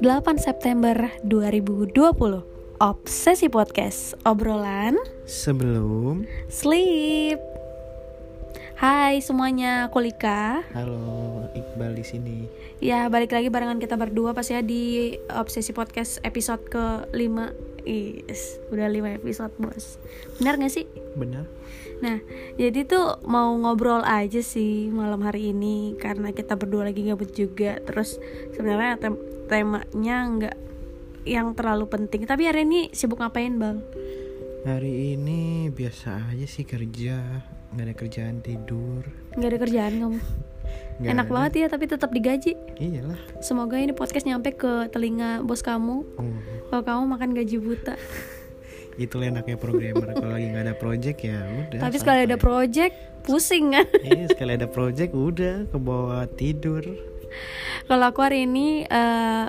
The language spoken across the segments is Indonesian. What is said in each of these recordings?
8 September 2020 Obsesi Podcast Obrolan Sebelum. Sleep. Hai semuanya, aku Lika. Halo, Iqbal di sini. Ya balik lagi barengan kita berdua pas ya di Obsesi Podcast episode ke-5 Is, udah 5 episode bos. Benar gak sih? Benar? Nah, jadi tuh mau ngobrol aja sih malam hari ini karena kita berdua lagi gabut juga. Terus sebenarnya tem- temanya nggak yang terlalu penting. Tapi hari ini sibuk ngapain bang? Hari ini biasa aja sih kerja, nggak ada kerjaan tidur. Nggak ada kerjaan kamu? Nggak Enak ada. banget ya, tapi tetap digaji. Iyalah. Semoga ini podcast nyampe ke telinga bos kamu. Oh, Kalau kamu makan gaji buta. Itulah enaknya programmer. Kalau lagi nggak ada project ya udah. tapi sekali ada project, pusing kan? Iya, sekali ada project udah ke bawah tidur. Kalau aku hari ini eh,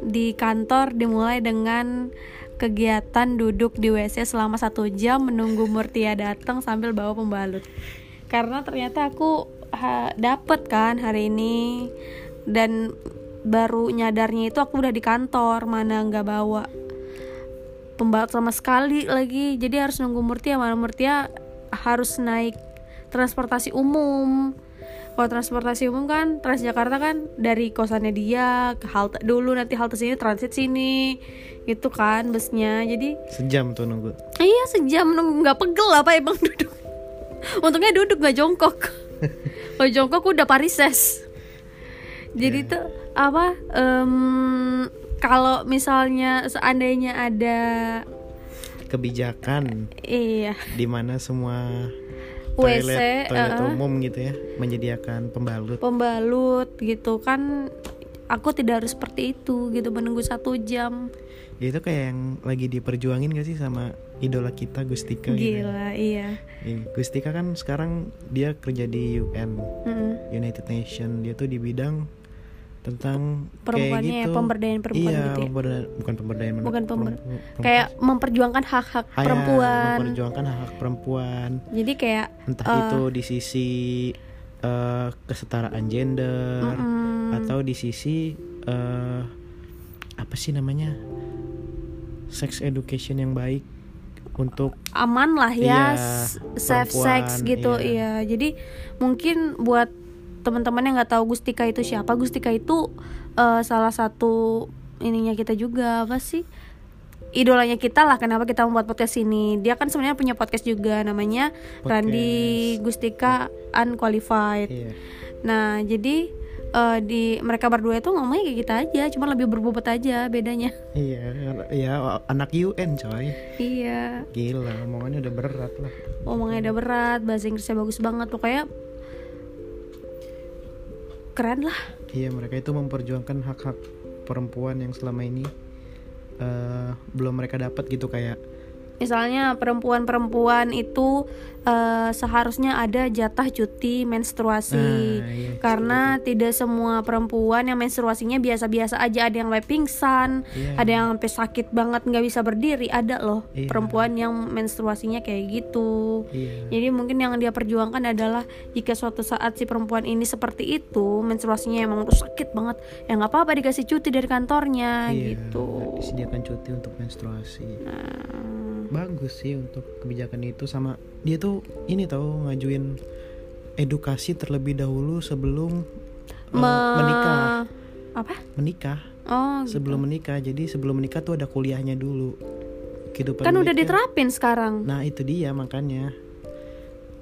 di kantor dimulai dengan kegiatan duduk di WC selama satu jam menunggu Murtia datang sambil bawa pembalut. Karena ternyata aku ha- dapet kan hari ini dan baru nyadarnya itu aku udah di kantor mana nggak bawa pembalut sama sekali lagi. Jadi harus nunggu Murtia mana Murtia harus naik transportasi umum. Kalau transportasi umum kan Transjakarta kan dari kosannya dia ke halte dulu nanti halte sini transit sini. Gitu kan busnya. Jadi Sejam tuh nunggu. iya sejam nunggu. Nggak pegel apa emang duduk. Untungnya duduk nggak jongkok. Kalau jongkok udah parises. Jadi tuh apa em, kalau misalnya seandainya ada Kebijakan iya di mana semua WC, toilet, toilet uh-uh. umum gitu ya menyediakan pembalut. pembalut gitu kan aku tidak harus seperti itu gitu menunggu satu jam Ya, itu kayak yang lagi diperjuangin gak sih sama idola kita Gustika gitu. gila iya Iya, Gustika kan sekarang dia kerja di UN Mm-mm. United Nation dia tuh di bidang tentang Perempuannya ya, kayak gitu. pemberdayaan perempuan iya, gitu ya? pemberda- bukan pemberdayaan Bukan pember- perempu- perempu- kayak memperjuangkan hak-hak Ah, ya, perempuan memperjuangkan hak perempuan jadi kayak entah eh, itu di sisi eh, kesetaraan gender mm-mm. atau di sisi eh, apa sih namanya sex education yang baik untuk aman lah ya Iya, s- safe sex perempuan, gitu iya iya. jadi mungkin buat teman-teman yang nggak tahu Gustika itu siapa. Gustika itu eh, salah satu ininya kita juga apa sih? Idolanya kita lah kenapa kita membuat podcast ini. Dia kan sebenarnya punya podcast juga namanya Randy Gustika Unqualified. Iya, nah jadi eh, di mereka berdua itu ngomongnya kayak kita aja cuma lebih berbobot aja bedanya. Iya iya anak UN coy. Iya. Gila omongannya udah berat lah. Ngomongnya udah berat bahasa Inggrisnya bagus banget. Pokoknya keren lah. Iya mereka itu memperjuangkan hak-hak perempuan yang selama ini eh, belum mereka dapat gitu kayak misalnya perempuan-perempuan itu eh, seharusnya ada jatah cuti menstruasi. Nah, iya, karena tidak semua perempuan yang menstruasinya biasa-biasa aja. Ada yang sampai pingsan Iya. ada yang sampai sakit banget nggak bisa berdiri. Ada loh Iya. perempuan yang menstruasinya kayak gitu. Iya. Jadi mungkin yang dia perjuangkan adalah jika suatu saat si perempuan ini seperti itu menstruasinya emang tuh sakit banget ya nggak apa-apa dikasih cuti dari kantornya iya, gitu. disediakan cuti untuk menstruasi. Nah, bagus sih untuk kebijakan itu sama dia tuh ini tahu ngajuin edukasi terlebih dahulu sebelum eh, me- menikah Apa? menikah Oh, gitu. sebelum menikah jadi sebelum menikah tuh ada kuliahnya dulu kehidupan kan udah diterapin sekarang. Nah itu dia makanya.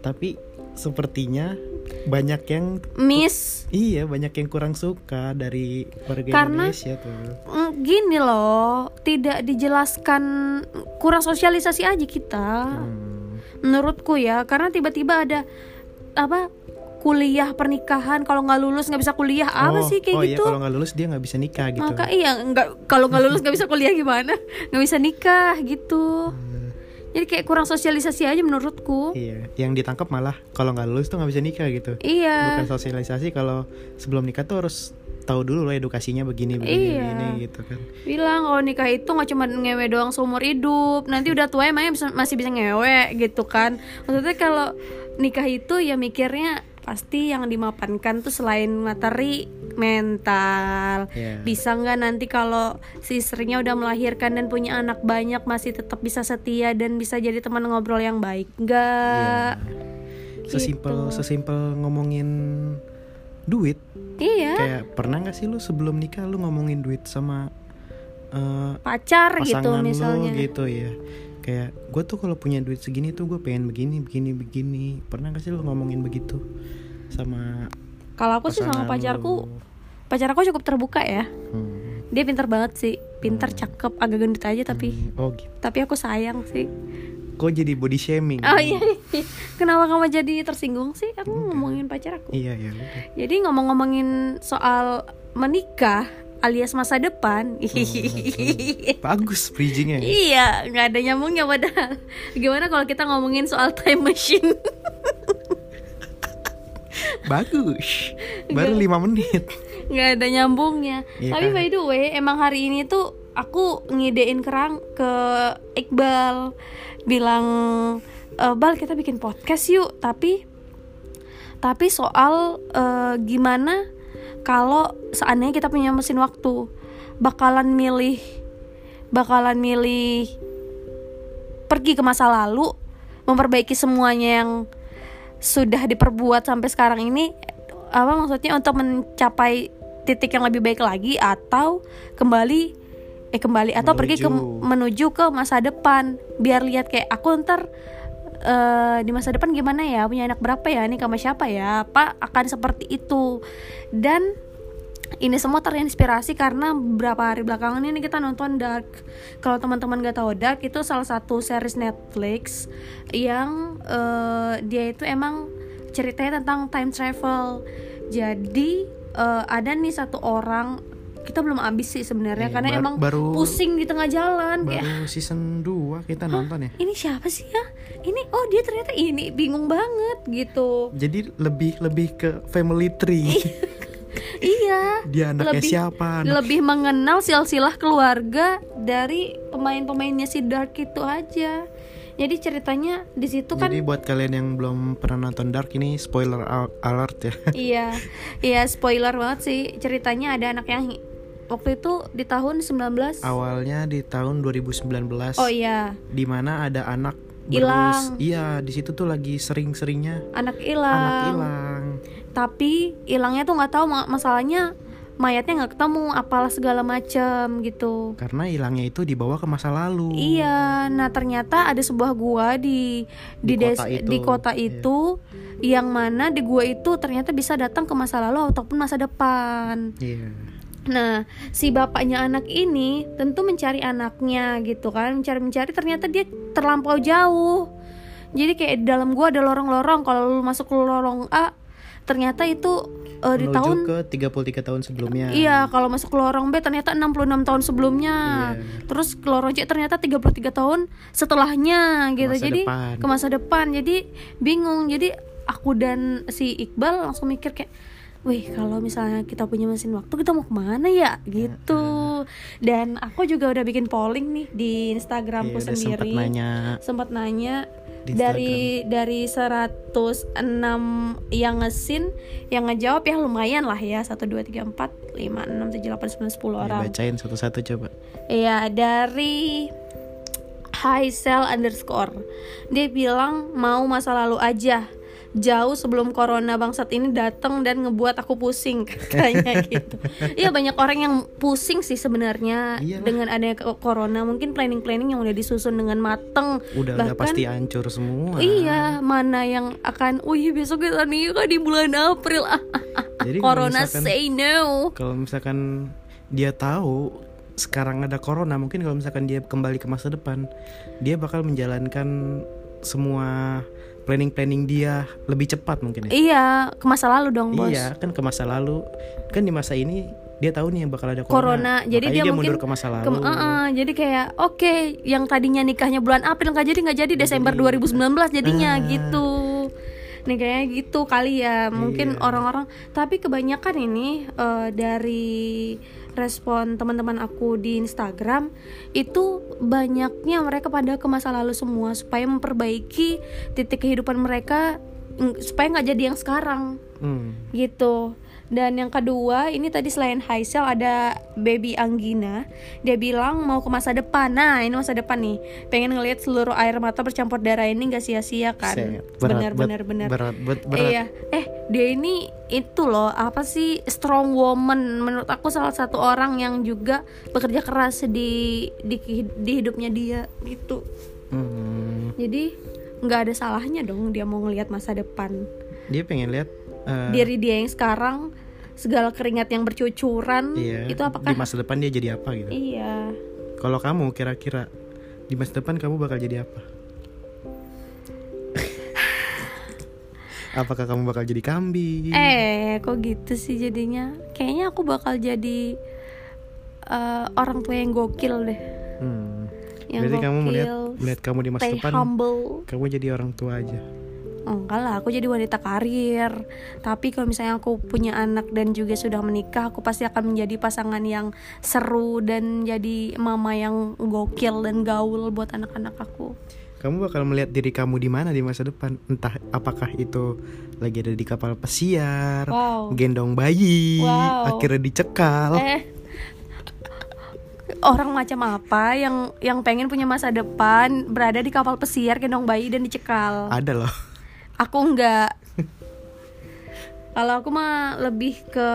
Tapi sepertinya banyak yang Miss, iya banyak yang kurang suka dari warga Karena- Indonesia tuh. mm, gini loh, tidak dijelaskan kurang sosialisasi aja kita. Hmm, Menurutku ya, karena tiba-tiba ada apa kuliah pernikahan kalau nggak lulus nggak bisa kuliah apa oh, sih kayak oh gitu? iya kalau nggak lulus dia nggak bisa nikah gitu. Maka iya nggak kalau nggak lulus nggak bisa kuliah gimana? Nggak bisa nikah gitu. Hmm, Jadi kayak kurang sosialisasi aja menurutku. iya, yang ditangkap malah kalau nggak lulus tuh nggak bisa nikah gitu. Iya. Bukan sosialisasi kalau sebelum nikah tuh harus tahu dulu loh edukasinya begini begini, Iya. begini gitu kan. Bilang kalau nikah itu nggak cuma ngewe doang seumur hidup. Nanti udah tua emangnya bisa, masih bisa ngewe gitu kan. Maksudnya kalau nikah itu ya mikirnya pasti yang dimapankan tuh selain materi mental Iya. bisa nggak nanti kalau si istrinya udah melahirkan dan punya anak banyak masih tetap bisa setia dan bisa jadi teman ngobrol yang baik nggak Iya. Sesimpel sesimpel ngomongin duit. iya Kayak pernah nggak sih lu sebelum nikah lu ngomongin duit sama eh, pacar gitu misalnya lu gitu ya. Kayak gue tuh kalau punya duit segini tuh gue pengen begini begini begini. Pernah gak sih lu ngomongin begitu sama kalau aku sih sama pacarku lu? pacar aku cukup terbuka ya Hmm. dia pintar banget sih pintar cakep agak gendut aja tapi Hmm, Oh gitu. tapi aku sayang sih Kok jadi body shaming? oh iya kenapa kamu jadi tersinggung sih aku ngomongin pacar aku Iya ya udah. jadi ngomong-ngomongin soal menikah alias masa depan Bagus bridgingnya. iya nggak ada nyambungnya padahal gimana kalau kita ngomongin soal time machine Bagus. Baru lima menit. nggak ada nyambungnya Iya tapi kan? by the way emang hari ini tuh aku ngidein kerang ke Iqbal bilang e, Bal kita bikin podcast yuk tapi tapi soal eh, gimana kalau seandainya kita punya mesin waktu bakalan milih bakalan milih pergi ke masa lalu memperbaiki semuanya yang sudah diperbuat sampai sekarang ini apa maksudnya untuk mencapai titik yang lebih baik lagi atau kembali eh kembali atau pergi ke Menuju. menuju ke masa depan biar lihat kayak aku ntar eh, di masa depan gimana ya punya anak berapa ya nih sama siapa ya apa akan seperti itu dan ini semua terinspirasi karena beberapa hari belakangan ini kita nonton Dark. Kalau teman-teman gak tahu Dark itu salah satu series Netflix yang eh, dia itu emang ceritanya tentang time travel. Jadi eh, ada nih satu orang kita belum habis sih sebenarnya Iya, karena bar- emang baru- pusing di tengah jalan kayak Baru season 2 kita nonton ya. ini siapa sih ya? Ini oh dia ternyata ini bingung banget gitu. Jadi lebih lebih ke family tree. iya. Dia anaknya lebih, siapa? Anak- Lebih mengenal silsilah keluarga dari pemain-pemainnya si Dark itu aja. Jadi ceritanya di situ kan Jadi buat kalian yang belum pernah nonton Dark ini spoiler al- alert ya. iya, iya spoiler banget sih. Ceritanya ada anak yang waktu itu di tahun 19 Awalnya di tahun 2019. Oh iya, Di mana ada anak Hilang. Iya, di situ tuh lagi sering-seringnya anak anak hilang. hilang. Tapi hilangnya tuh nggak tahu ma- masalahnya mayatnya nggak ketemu, apalah segala macam gitu. Karena hilangnya itu dibawa ke masa lalu. Iya, nah ternyata ada sebuah gua di di, Di des- kota itu. di kota Iya. itu yang mana di gua itu ternyata bisa datang ke masa lalu ataupun masa depan. Iya. Nah, si bapaknya anak ini tentu mencari anaknya gitu kan, mencari-mencari ternyata dia terlampau jauh. Jadi kayak di dalam gua ada lorong-lorong, kalau lu masuk ke lorong A, ternyata itu eh, di Menuju tahun ke 33 tahun sebelumnya. Iya, kalau masuk ke lorong B ternyata 66 tahun sebelumnya. Iya. Terus ke lorong C ternyata 33 tahun setelahnya gitu. masa Jadi depan. ke masa depan. Jadi bingung. Jadi aku dan si Iqbal langsung mikir kayak Wih, kalau misalnya kita punya mesin waktu, kita mau ke mana ya? Gitu. Dan aku juga udah bikin polling nih di Instagramku Iya, sendiri. sempet nanya Sempat nanya dari dari 106 yang ngesin yang ngejawab ya lumayan lah ya 1 2 3 4 5 6 7 8 9 10 Ya, orang. bacain satu-satu coba. Iya, dari Haisel underscore Dia bilang mau masa lalu aja Jauh sebelum corona bangsat ini datang dan ngebuat aku pusing Katanya gitu Iya banyak orang yang pusing sih sebenarnya Iyalah. Dengan adanya corona Mungkin planning-planning yang udah disusun dengan mateng Udah udah Bahkan- pasti hancur semua. Iya, mana yang akan, oh iya besok kita nikah di bulan April. Ah. Jadi Corona misalkan- say no. Kalau misalkan dia tahu sekarang ada corona, mungkin kalau misalkan dia kembali ke masa depan, dia bakal menjalankan semua planning-planning dia lebih cepat mungkin ya. Iya, ke masa lalu dong bos. Iya, kan ke masa lalu. Kan di masa ini dia tahu nih bakal ada Corona, corona. jadi Makanya dia dia mungkin mundur ke masa lalu. Ke- eh, eh, jadi kayak oke, yang tadinya nikahnya bulan April nggak jadi nggak jadi Desember 2019 jadinya Ah. gitu. Nih kayaknya gitu kali ya. Mungkin Iya. orang-orang tapi kebanyakan ini eh, dari respon teman-teman aku di Instagram itu banyaknya mereka pada ke masa lalu semua supaya memperbaiki titik kehidupan mereka supaya nggak jadi yang sekarang. Hmm. gitu. Dan yang kedua ini tadi selain Haisel ada baby Anggina dia bilang mau ke masa depan. Nah ini masa depan nih. Pengen ngelihat seluruh air mata bercampur darah ini gak sia-sia kan? Benar benar benar. berat, berat. iya. Eh dia ini itu loh apa sih strong woman. Menurut aku salah satu orang yang juga bekerja keras di di, di hidupnya dia gitu. Hmm. jadi nggak ada salahnya dong dia mau ngelihat masa depan Dia pengen lihat eh, diri dia yang sekarang segala keringat yang bercucuran iya, itu apakah di masa depan dia jadi apa gitu. iya Kalau kamu kira-kira di masa depan kamu bakal jadi apa? Apakah kamu bakal jadi kambing? eh kok gitu sih jadinya kayaknya aku bakal jadi eh, orang tua yang gokil deh Hmm. Yang Berarti kamu melihat melihat kamu di masa stay depan humble kamu jadi orang tua aja. enggak lah aku jadi wanita karir tapi kalau misalnya aku punya anak dan juga sudah menikah aku pasti akan menjadi pasangan yang seru dan jadi mama yang gokil dan gaul buat anak-anak aku Kamu bakal melihat diri kamu di mana di masa depan? Entah apakah itu lagi ada di kapal pesiar, wow gendong bayi, Wow. akhirnya dicekal. eh orang macam apa yang yang pengen punya masa depan berada di kapal pesiar gendong bayi dan dicekal Ada loh. aku enggak kalau aku mah lebih ke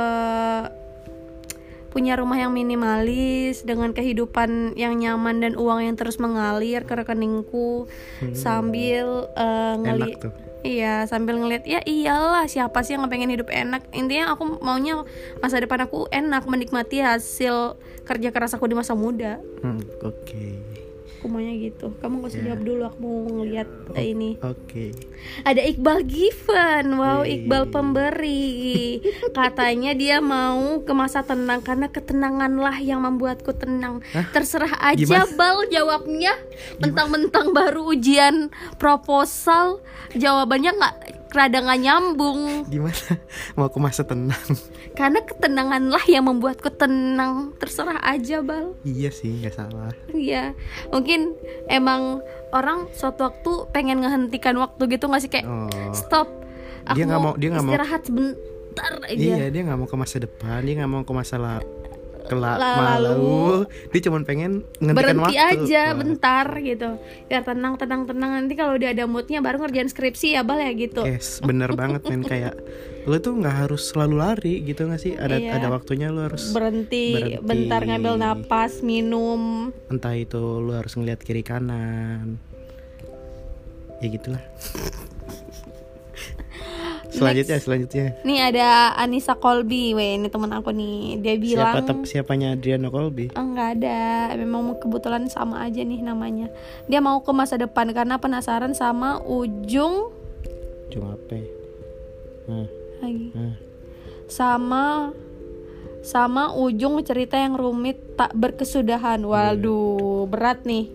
punya rumah yang minimalis dengan kehidupan yang nyaman dan uang yang terus mengalir ke rekeningku sambil eh, ngeli Enak tuh. Iya, sambil ngeliat ya iyalah siapa sih yang pengen hidup enak. Intinya aku maunya masa depan aku enak menikmati hasil kerja keras aku di masa muda. Hmm, Oke. Aku maunya gitu. Kamu gak usah Ya. jawab dulu, aku mau ngeliat eh, ini. Oke. Ada Iqbal Given, wow Wih. Iqbal pemberi. Katanya dia mau ke masa tenang karena ketenanganlah yang membuatku tenang. Terserah aja Gimana? Bal jawabnya. Mentang-mentang baru ujian proposal, jawabannya nggak rada nggak nyambung. Gimana? Mau ke masa tenang? Karena ketenanganlah yang membuatku tenang. Terserah aja Bal. iya sih, nggak salah. Iya, mungkin emang orang suatu waktu pengen ngehentikan waktu gitu nggak sih kayak Oh. stop. Aku Dia nggak mau- dia nggak mau- istirahat sebentar aja. Iya, dia nggak mau ke masa depan, dia nggak mau ke masa la kela La- lalu. lalu. Dia cuma pengen menghentikan Berhenti waktu. aja bentar gitu. Biar tenang tenang tenang nanti kalau dia ada moodnya baru ngerjain skripsi ya bal ya gitu. Yes, bener banget men kayak lo tuh nggak harus selalu lari gitu nggak sih? Ada Iya. ada waktunya lo harus Berhenti, Berhenti. bentar ngambil napas, minum. entah itu lo harus ngeliat kiri kanan. Ya gitulah. selanjutnya, selanjutnya. Nih ada Anissa Colby, weh ini temen aku nih. Dia bilang Siapa tep- siapanya Adriano Colby? Oh, nggak ada, memang kebetulan sama aja nih namanya. Dia mau ke masa depan karena penasaran sama ujung Cuma apa? ya? Nah, lagi, nah. sama sama ujung cerita yang rumit tak berkesudahan. Waduh, berat nih,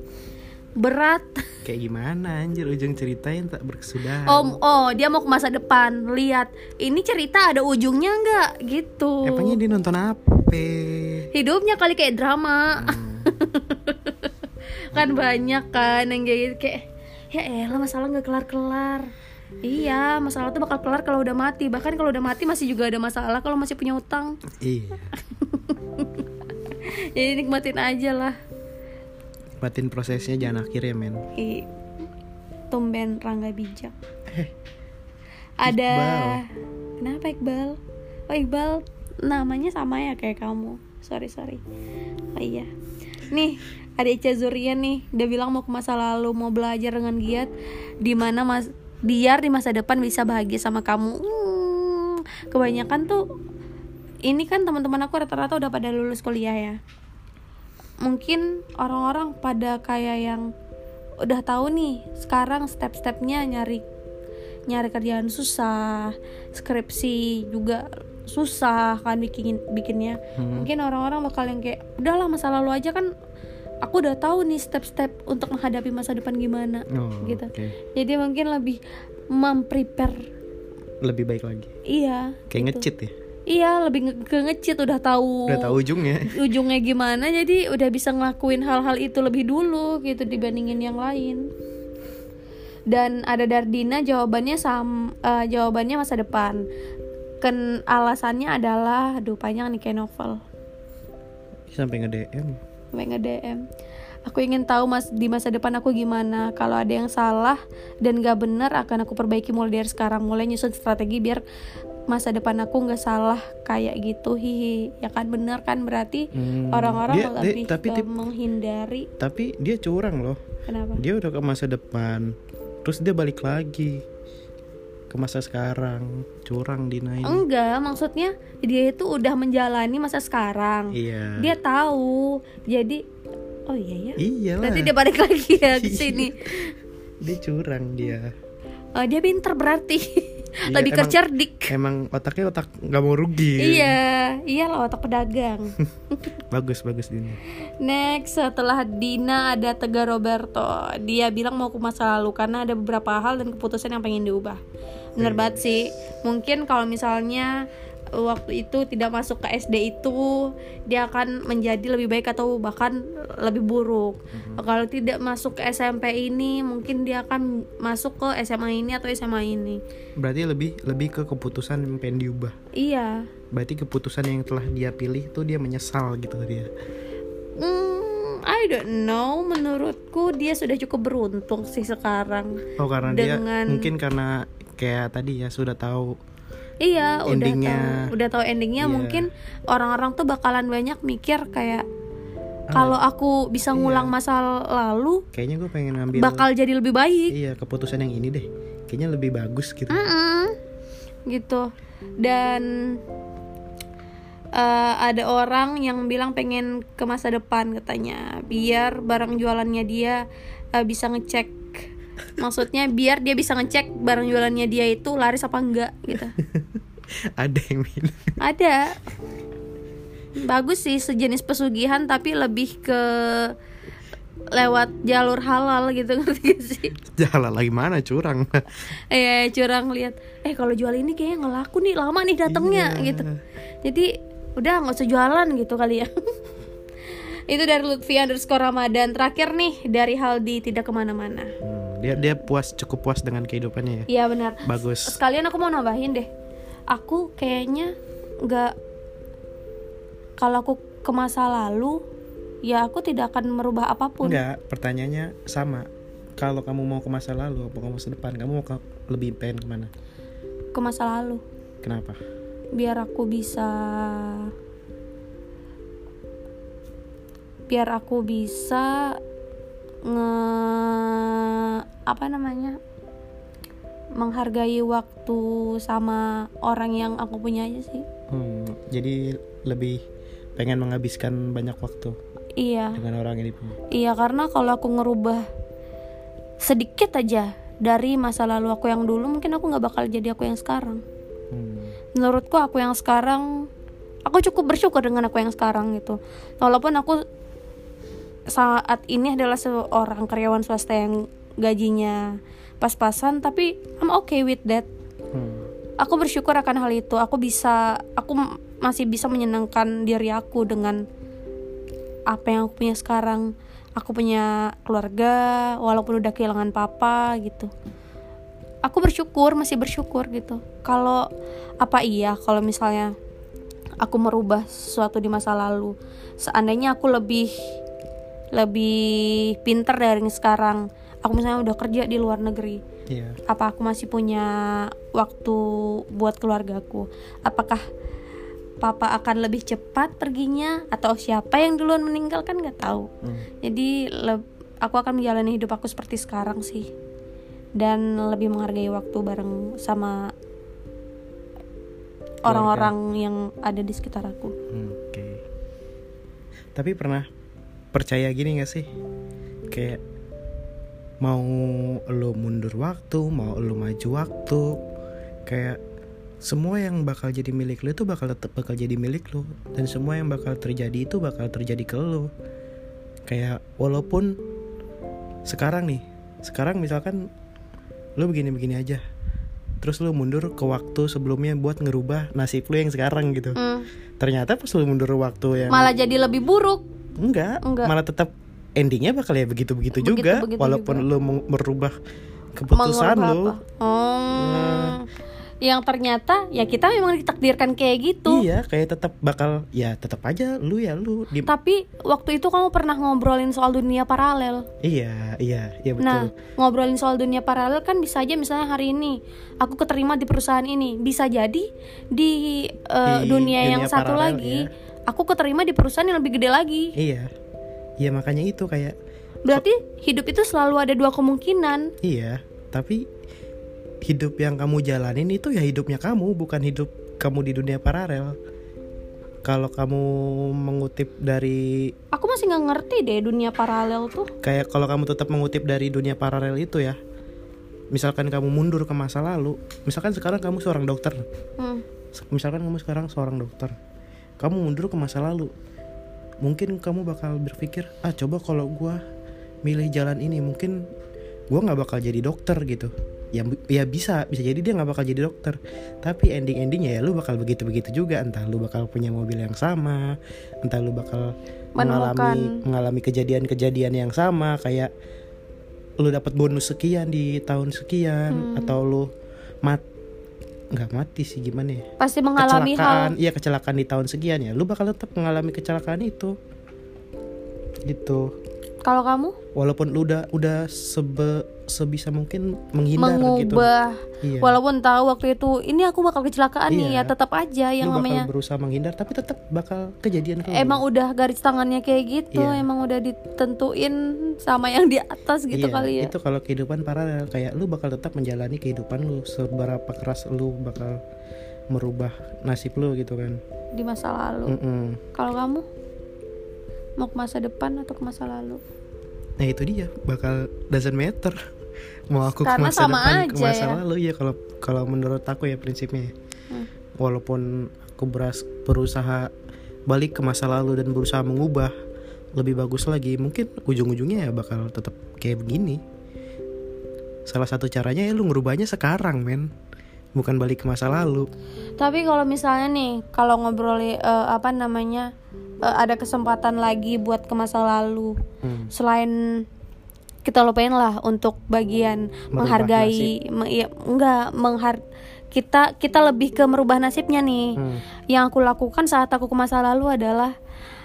berat. Kayak gimana anjir ujung ceritain tak berkesudahan. Om, oh dia mau ke masa depan. Lihat, ini cerita ada ujungnya nggak gitu. Emangnya dia nonton apa? Hidupnya kali kayak drama. Hmm. kan banyak kan yang kayak gitu kayak ya elah masalah nggak kelar kelar iya masalah tuh bakal kelar kalau udah mati bahkan kalau udah mati masih juga ada masalah kalau masih punya utang Iya. jadi nikmatin aja lah Nikmatin prosesnya jangan akhir ya men. Ih, tumben Rangga bijak. Eh, ada Iqbal. kenapa Iqbal? Oh Iqbal namanya sama ya kayak kamu. Sorry sorry. Oh iya. Nih ada Ica Zurian nih dia bilang mau ke masa lalu mau belajar dengan giat di mana mas biar di masa depan bisa bahagia sama kamu. Hmm, kebanyakan tuh ini kan teman-teman aku rata-rata udah pada lulus kuliah ya mungkin orang-orang pada kayak yang udah tahu nih sekarang step-stepnya nyari nyari kerjaan susah skripsi juga susah kan bikin bikinnya Hmm. mungkin orang-orang bakal yang kayak udahlah masa lalu aja kan aku udah tahu nih step-step untuk menghadapi masa depan gimana Oh, gitu oke. jadi mungkin lebih memprepare Lebih baik lagi. iya Kayak gitu. ngecit ya. Iya lebih ke ngecit udah tahu Udah tahu ujungnya. ujungnya gimana jadi udah bisa ngelakuin hal-hal itu lebih dulu gitu dibandingin yang lain. Dan ada Dardina jawabannya sam eh, jawabannya masa depan. Ken alasannya adalah aduh panjang nih kayak novel. Sampai nge DM sampai nge DM aku ingin tahu mas di masa depan aku gimana? Kalau ada yang salah dan gak bener akan aku perbaiki mulai dari sekarang. Mulai nyusun strategi biar masa depan aku nggak salah kayak gitu hihi. Ya kan bener kan? Berarti Hmm, orang-orang dia- dia- lebih tapi ke tip- menghindari. tapi dia curang loh. Kenapa? Dia udah ke masa depan. Terus dia balik lagi ke masa sekarang. Curang Dina ini enggak maksudnya dia itu udah menjalani masa sekarang. Iya. Dia tahu. Jadi oh iya ya. Iya berarti dia balik lagi ya ke sini. Dia curang dia. Oh, dia pinter berarti Iya, lebih emang- kecerdik emang otaknya otak nggak mau rugi. Iya iya lah otak pedagang. Bagus bagus Dina. Next setelah Dina ada Tegar Roberto Dia bilang mau ke masa lalu Karena ada beberapa hal dan keputusan yang pengen diubah. Bener banget sih. Mungkin kalau misalnya Waktu itu tidak masuk ke SD itu Dia akan menjadi lebih baik atau bahkan lebih buruk. Kalau tidak masuk ke SMP ini Mungkin dia akan masuk ke SMA ini atau SMA ini. Berarti lebih lebih ke keputusan yang pengen diubah. Iya. Berarti keputusan yang telah dia pilih tuh dia menyesal gitu dia Hmm, I don't know. Menurutku dia sudah cukup beruntung sih sekarang. oh karena Dengan- dia mungkin karena kayak tadi ya sudah tahu Iya, udah Endingnya. tahu, udah tahu endingnya. Iya. Mungkin orang-orang tuh bakalan banyak mikir kayak kalau aku bisa iya. ngulang masa lalu, kayaknya gue pengen ngambil bakal jadi lebih baik. iya keputusan yang ini deh kayaknya lebih bagus gitu Mm-mm. gitu. Dan eh, ada orang yang bilang pengen ke masa depan katanya, biar barang jualannya dia eh, bisa ngecek. Maksudnya biar dia bisa ngecek barang jualannya dia itu laris apa enggak gitu. ada yang bilang Ada. Bagus sih sejenis pesugihan tapi lebih ke lewat jalur halal gitu ngerti gak sih? jalan lagi mana curang Eh curang lihat, eh kalau jual ini kayaknya nggak laku nih lama nih datangnya Iya. gitu. Jadi udah nggak usah jualan gitu kali ya. Itu dari Lutfi underscore Ramadan Terakhir nih dari Haldi tidak ke mana-mana Hmm, dia dia puas cukup puas dengan kehidupannya ya Iya benar bagus Sekalian aku mau nambahin deh Aku kayaknya nggak Kalau aku ke masa lalu Ya aku tidak akan merubah apa pun. Enggak pertanyaannya sama. Kalau kamu mau ke masa lalu apa ke masa depan? Kamu mau ke, lebih pengen ke mana? Ke masa lalu. Kenapa? Biar aku bisa biar aku bisa nge apa namanya menghargai waktu sama orang yang aku punya aja sih. Hmm, jadi lebih pengen menghabiskan banyak waktu iya. dengan orang ini punya iya karena kalau aku ngerubah sedikit aja dari masa lalu aku yang dulu mungkin aku nggak bakal jadi aku yang sekarang. Hmm. menurutku aku yang sekarang aku cukup bersyukur dengan aku yang sekarang gitu. Walaupun aku saat ini adalah seorang karyawan swasta yang gajinya pas-pasan tapi I'm okay with that. Hmm. aku bersyukur akan hal itu. Aku bisa aku masih bisa menyenangkan diri aku dengan apa yang aku punya sekarang. Aku punya keluarga walaupun udah kehilangan papa gitu. Aku bersyukur masih bersyukur gitu. Kalau apa iya kalau misalnya aku merubah sesuatu di masa lalu? Seandainya aku lebih lebih pinter dari yang sekarang aku misalnya udah kerja di luar negeri Iya. apa aku masih punya waktu buat keluargaku apakah papa akan lebih cepat perginya atau siapa yang duluan meninggal kan nggak tahu Hmm. jadi le- aku akan menjalani hidup aku seperti sekarang sih dan lebih menghargai waktu bareng sama orang-orang yang ada di sekitar aku Hmm, Oke. Tapi pernah percaya gini gak sih? Kayak mau lo mundur waktu, mau lo maju waktu, kayak semua yang bakal jadi milik lo itu bakal tetap bakal jadi milik lo dan semua yang bakal terjadi itu bakal terjadi ke lo. Kayak walaupun sekarang nih, sekarang misalkan lo begini-begini aja. Terus lo mundur ke waktu sebelumnya buat ngerubah nasib lo yang sekarang gitu Hmm, ternyata pas lu mundur waktu yang malah jadi lebih buruk enggak, Enggak. malah tetap endingnya bakal ya begitu begitu juga begitu walaupun juga. lu merubah keputusan mengubah lu apa? Oh. Yang ternyata ya kita memang ditakdirkan kayak gitu. iya kayak tetap bakal ya tetap aja lu ya lu di Tapi waktu itu kamu pernah ngobrolin soal dunia paralel. iya iya iya betul Nah, ngobrolin soal dunia paralel kan bisa aja misalnya hari ini aku keterima di perusahaan ini, bisa jadi di, eh, Di dunia, yang dunia satu paralel, lagi ya. aku keterima di perusahaan yang lebih gede lagi. iya iya makanya itu kayak Berarti hidup itu selalu ada dua kemungkinan. iya tapi hidup yang kamu jalanin itu ya hidupnya kamu bukan hidup kamu di dunia paralel kalau kamu mengutip dari Aku masih nggak ngerti deh dunia paralel tuh. kayak kalau kamu tetap mengutip dari dunia paralel itu ya misalkan kamu mundur ke masa lalu misalkan sekarang kamu seorang dokter Hmm. misalkan kamu sekarang seorang dokter kamu mundur ke masa lalu mungkin kamu bakal berpikir ah coba kalau gua milih jalan ini mungkin gua nggak bakal jadi dokter gitu. Ya ya bisa bisa jadi dia nggak bakal jadi dokter. Tapi ending endingnya ya lu bakal begitu begitu juga. Entah lu bakal punya mobil yang sama entah lu bakal mengalami Menemukan- mengalami kejadian-kejadian yang sama kayak lu dapat bonus sekian di tahun sekian atau lu mat nggak mati sih gimana ya? Pasti mengalami kecelakaan hal. iya kecelakaan di tahun sekian ya. Lu bakal tetap mengalami kecelakaan itu. Gitu. Kalau kamu? Walaupun lu udah udah sebe sebisa mungkin menghindar gitu. Mengubah, iya. Walaupun tahu waktu itu ini aku bakal kecelakaan nih Iya. ya tetap aja yang lu namanya. bakal berusaha menghindar tapi tetap bakal kejadian emang udah garis tangannya kayak gitu Iya. emang udah ditentuin sama yang di atas gitu Iya, kali ya. itu kalau kehidupan paralel kayak lu bakal tetap menjalani kehidupan lu seberapa keras lu bakal merubah nasib lu gitu kan. Di masa lalu. Mm-mm. kalau kamu mau ke masa depan atau ke masa lalu? Nah itu dia bakal doesn't matter mau aku ke Karena masa sama depan ke aja masa ya. lalu ya kalau kalau menurut aku ya prinsipnya Hmm. walaupun aku beras, berusaha balik ke masa lalu dan berusaha mengubah lebih bagus lagi mungkin ujung-ujungnya ya bakal tetap kayak begini salah satu caranya ya lu ngerubahnya sekarang men bukan balik ke masa lalu tapi kalau misalnya nih kalau ngobrol eh, apa namanya eh, ada kesempatan lagi buat ke masa lalu Hmm. selain kita lupain lah untuk bagian Merubah menghargai me- ya, enggak menghar kita kita lebih ke merubah nasibnya nih Hmm. yang aku lakukan saat aku ke masa lalu adalah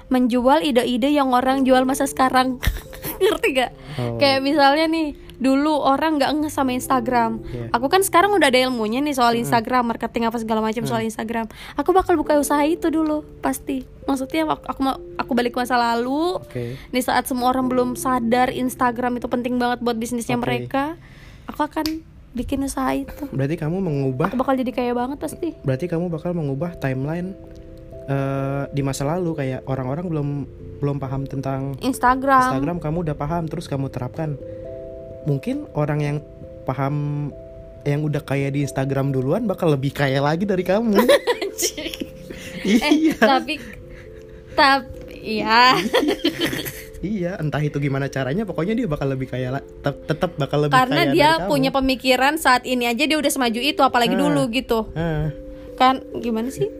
menjual ide-ide yang orang jual masa sekarang ngerti gak Oh. kayak misalnya nih dulu orang nggak nge sama Instagram. Iya. aku kan sekarang udah ada ilmunya nih soal Instagram marketing apa segala macam soal Instagram. Aku bakal buka usaha itu dulu pasti. Maksudnya aku aku, aku balik ke masa lalu. Oke. Di saat semua orang belum sadar Instagram itu penting banget buat bisnisnya Oke. mereka aku akan bikin usaha itu. Berarti kamu mengubah aku bakal jadi kaya banget pasti. Berarti kamu bakal mengubah timeline eh, di masa lalu. Kayak orang-orang belum belum paham tentang Instagram, Instagram kamu udah paham terus kamu terapkan mungkin orang yang paham yang udah kaya di Instagram duluan bakal lebih kaya lagi dari kamu. Eh iya. Tapi tapi ya iya entah itu gimana caranya pokoknya dia bakal lebih kaya la- tet- tetap bakal lebih karena kaya dia dari kamu. punya pemikiran saat ini aja dia udah semaju itu apalagi Ah. dulu gitu. Ah, kan gimana sih?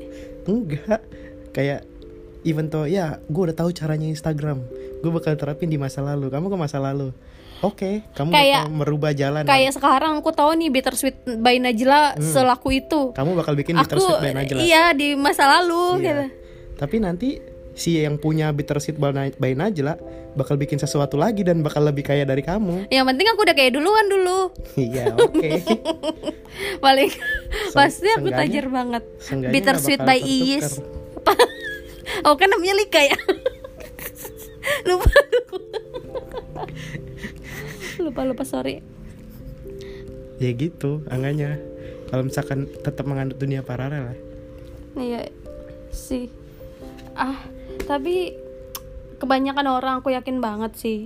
Enggak. Kayak even though ya gue udah tahu caranya Instagram. Gue bakal terapin di masa lalu. Kamu ke masa lalu oke kamu Kayak- bakal merubah jalan. kayak sekarang aku tahu nih Bittersweet by Najla selaku itu. Kamu bakal bikin aku bittersweet by Najla. iya di masa lalu Iya. gitu. Tapi nanti si yang punya bittersweet by Na- by Najla bakal bikin sesuatu lagi dan bakal lebih kaya dari kamu. yang penting aku udah kayak duluan dulu. Iya, oke. paling pasti aku tajir banget. Bittersweet by Iis. Oh kan namanya Lika ya. Lupa lupa lupa sorry ya gitu, angkanya. Kalau misalkan tetap menganut dunia paralel ya. Iya sih. Ah, tapi kebanyakan orang aku yakin banget sih.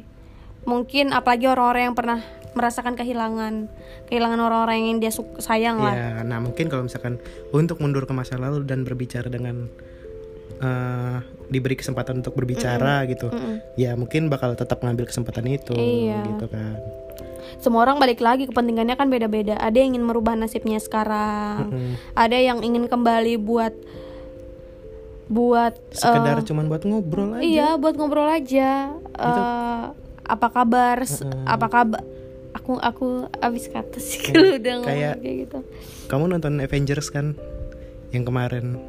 Mungkin apalagi orang-orang yang pernah merasakan kehilangan, kehilangan orang-orang yang dia sayang lah. Ya, nah mungkin kalau misalkan untuk mundur ke masa lalu dan berbicara dengan eh, diberi kesempatan untuk berbicara gitu, ya mungkin bakal tetap ngambil kesempatan itu, Iya. gitu kan. Semua orang balik lagi kepentingannya kan beda-beda. Ada yang ingin merubah nasibnya sekarang, Mm-mm. ada yang ingin kembali buat buat Sekedar eh, cuman buat ngobrol aja. Iya, buat ngobrol aja. Eh, apa kabar? S- Apa kabar? aku aku abis kata sih kalau udah ngomong kayak- kayak gitu kamu nonton Avengers kan yang kemarin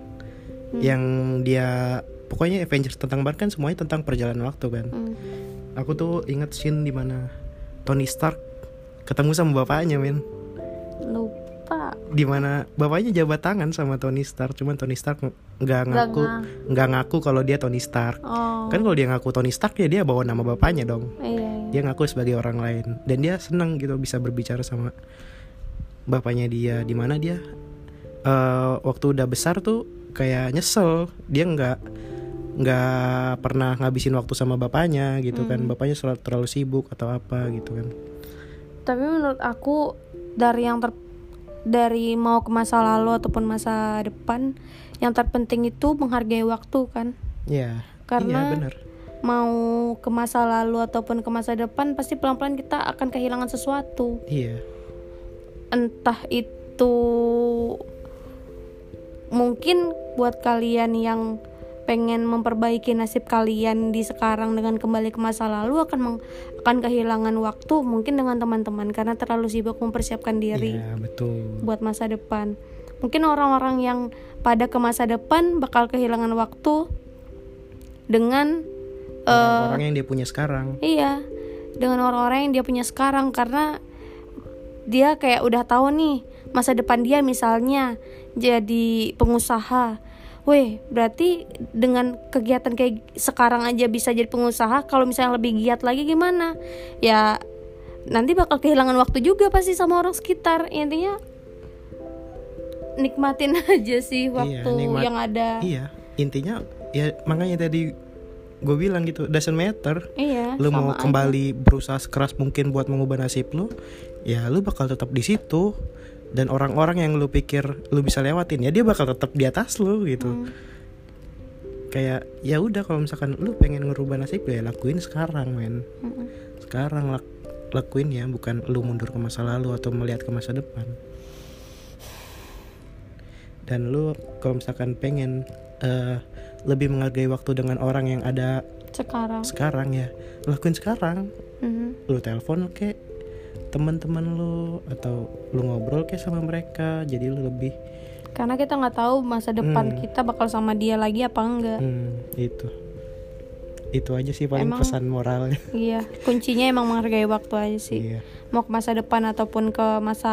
Hmm. yang dia pokoknya Avengers tentang Marvel kan semuanya tentang perjalanan waktu kan. Hmm. aku tuh inget scene di mana Tony Stark ketemu sama bapaknya men. Lupa. Di mana bapaknya jabat tangan sama Tony Stark cuman Tony Stark nggak ngaku nga- nggak ngaku kalau dia Tony Stark. Oh. Kan kalau dia ngaku Tony Stark ya dia bawa nama bapaknya dong. Iya, iya. dia ngaku sebagai orang lain. Dan dia seneng gitu bisa berbicara sama bapaknya dia di mana dia eh, waktu udah besar tuh kayak nyesel. Dia nggak nggak pernah ngabisin waktu sama bapaknya gitu kan. Bapaknya selalu terlalu sibuk atau apa gitu kan. Tapi menurut aku dari yang ter dari mau ke masa lalu ataupun masa depan yang terpenting itu menghargai waktu kan. Ya Karena- iya bener mau ke masa lalu ataupun ke masa depan pasti pelan-pelan kita akan kehilangan sesuatu. Iya. Entah itu mungkin buat kalian yang pengen memperbaiki nasib kalian di sekarang dengan kembali ke masa lalu akan meng- akan kehilangan waktu mungkin dengan teman-teman karena terlalu sibuk mempersiapkan diri iya betul buat masa depan. Mungkin orang-orang yang pada ke masa depan bakal kehilangan waktu dengan eh, orang-orang yang dia punya sekarang iya, dengan orang-orang yang dia punya sekarang karena dia kayak udah tahu nih masa depan dia misalnya jadi pengusaha. Weh, berarti dengan kegiatan kayak sekarang aja bisa jadi pengusaha, kalau misalnya lebih giat lagi gimana? Ya nanti bakal kehilangan waktu juga pasti sama orang sekitar. Intinya nikmatin aja sih waktu nikmat- yang ada. iya intinya ya makanya tadi gue bilang gitu doesn't matter Iya. lu mau aja. kembali berusaha sekeras mungkin buat mengubah nasib lu ya lu bakal tetap di situ dan orang-orang yang lu pikir lu bisa lewatin ya dia bakal tetap di atas lu gitu Hmm. kayak ya udah kalau misalkan lu pengen ngerubah nasib lu ya lakuin sekarang men Mm-mm. sekarang lak- lakuin ya bukan lu mundur ke masa lalu atau melihat ke masa depan dan lu kalau misalkan pengen eh, lebih menghargai waktu dengan orang yang ada Sekarang. sekarang ya lakuin sekarang Mhm. lu telepon ke teman-teman lu atau lu ngobrol ke sama mereka jadi lu lebih Karena kita nggak tahu masa depan Hmm. kita bakal sama dia lagi apa enggak. hmm, itu itu aja sih paling Emang- pesan moralnya Iya, kuncinya emang menghargai waktu aja sih. iya Mau ke masa depan ataupun ke masa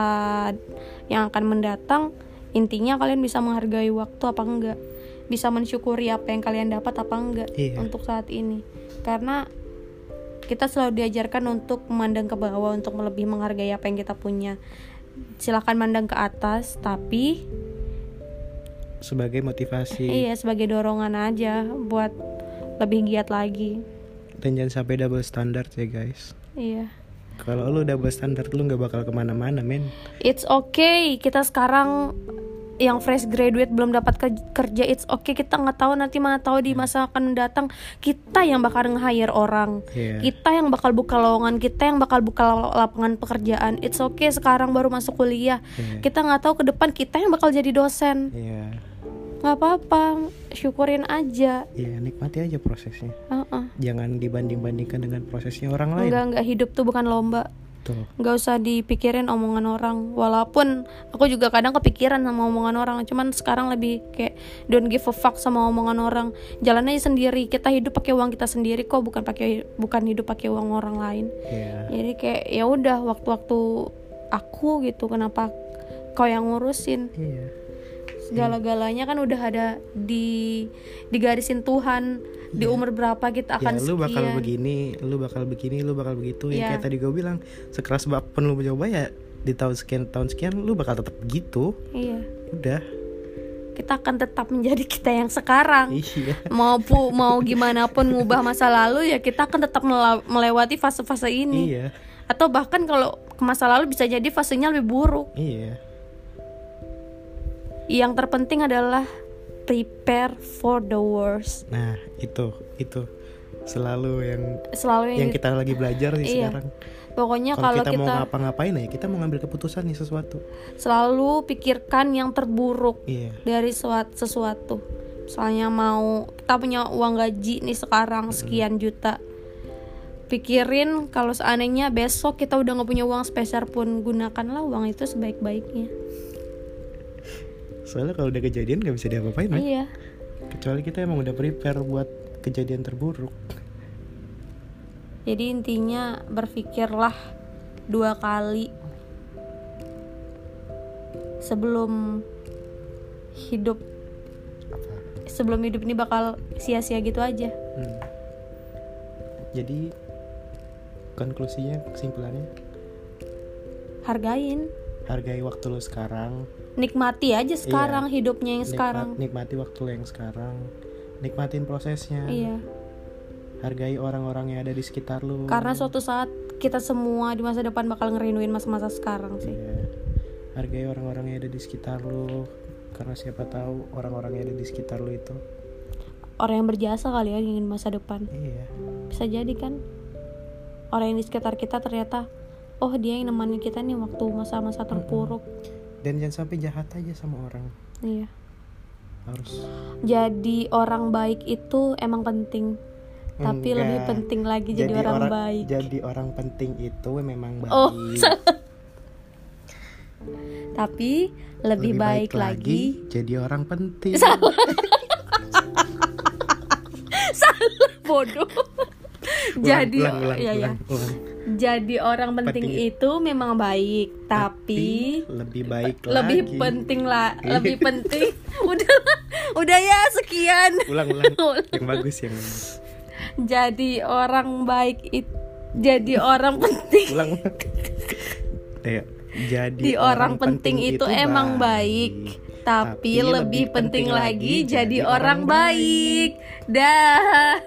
yang akan mendatang, intinya kalian bisa menghargai waktu apa enggak. Bisa mensyukuri apa yang kalian dapat apa enggak Iya. untuk saat ini. Karena kita selalu diajarkan untuk memandang ke bawah untuk lebih menghargai apa yang kita punya. Silahkan mandang ke atas, tapi sebagai motivasi iya sebagai dorongan aja buat lebih giat lagi. dan jangan sampai double standard ya guys Iya. kalau lu double standard lu nggak bakal ke mana-mana men It's okay. Kita sekarang yang fresh graduate belum dapat ke- kerja it's okay. Kita nggak tahu nanti mana tahu di masa akan datang kita yang bakal nge-hire orang. Iya. kita yang bakal buka lowongan. Kita yang bakal buka la- lapangan pekerjaan. It's okay sekarang baru masuk kuliah. Iya. kita nggak tahu ke depan kita yang bakal jadi dosen. Iya. Nggak apa-apa. Syukurin aja. Iya nikmati aja prosesnya. Heeh. jangan dibanding-bandingkan dengan prosesnya orang lain. enggak enggak hidup tuh bukan lomba tuh nggak usah dipikirin omongan orang. Walaupun aku juga kadang kepikiran sama omongan orang. Cuman sekarang lebih kayak don't give a fuck sama omongan orang. Jalan aja sendiri. Kita hidup pakai uang kita sendiri kok. Bukan pakai bukan hidup pakai uang orang lain. Iya. Jadi kayak ya udah waktu-waktu aku gitu kenapa kau yang ngurusin? Iya segala-galanya kan udah ada di digarisin Tuhan di umur berapa kita akan ya lu bakal sekian. begini lu bakal begini lu bakal begitu. Iya. yang kayak tadi gue bilang sekeras apa pun lu mencoba ya di tahun sekian tahun sekian lu bakal tetap gitu iya. Udah. Kita akan tetap menjadi kita yang sekarang. Iya. Mau pu, mau gimana pun ngubah masa lalu ya kita akan tetap melewati fase-fase ini. Iya. Atau bahkan kalau ke masa lalu bisa jadi fasenya lebih buruk. Iya yang terpenting adalah prepare for the worst. Nah itu itu selalu yang selalu yang, yang kita lagi belajar nih Iya. sekarang. Pokoknya kalau kalau kita, kita, mau ngapa-ngapain ya kita mau ngambil keputusan nih sesuatu. Selalu pikirkan yang terburuk iya. dari suat- sesuatu. Misalnya mau kita punya uang gaji nih sekarang sekian juta. Pikirin kalau seandainya besok kita udah nggak punya uang spesial pun gunakanlah uang itu sebaik-baiknya soalnya kalau udah kejadian nggak bisa diapa-apain Mek. iya. Kecuali kita emang udah prepare buat kejadian terburuk. Jadi intinya berpikirlah dua kali sebelum hidup sebelum hidup ini bakal sia-sia gitu aja. Hmm. jadi konklusinya kesimpulannya? Hargain. Hargai waktu lu sekarang nikmati aja sekarang hidupnya yang nikmat- sekarang. nikmati waktu yang sekarang. Nikmatin prosesnya. Iya. Hargai orang-orang yang ada di sekitar lu. Karena suatu saat kita semua di masa depan bakal ngerinduin masa-masa sekarang sih. Iya. hargai orang-orang yang ada di sekitar lu. Karena siapa tahu orang-orang yang ada di sekitar lu itu orang yang berjasa kali ya ingin masa depan. Iya. Bisa jadi kan? Orang yang di sekitar kita ternyata oh dia yang nemenin kita nih waktu masa-masa terpuruk dan jangan sampai jahat aja sama orang. Iya. Harus. Jadi orang baik itu emang penting. Tapi Enggak. lebih penting lagi jadi, orang, baik. jadi orang penting itu memang baik. Oh, tapi lebih, baik, lagi, jadi orang penting. Bodoh. Ulang, jadi ulang, ulang, ya ya ulang, ulang. Jadi orang penting, Penting. itu memang baik tapi, lebih baik lebih lagi. penting lah lebih penting. Udah udah ya sekian. Ulang ulang. Yang bagus yang bagus. jadi orang baik itu jadi orang penting. Ulang ulang. Ayo. jadi di orang penting itu emang baik. tapi lebih penting lagi jadi orang baik. Dah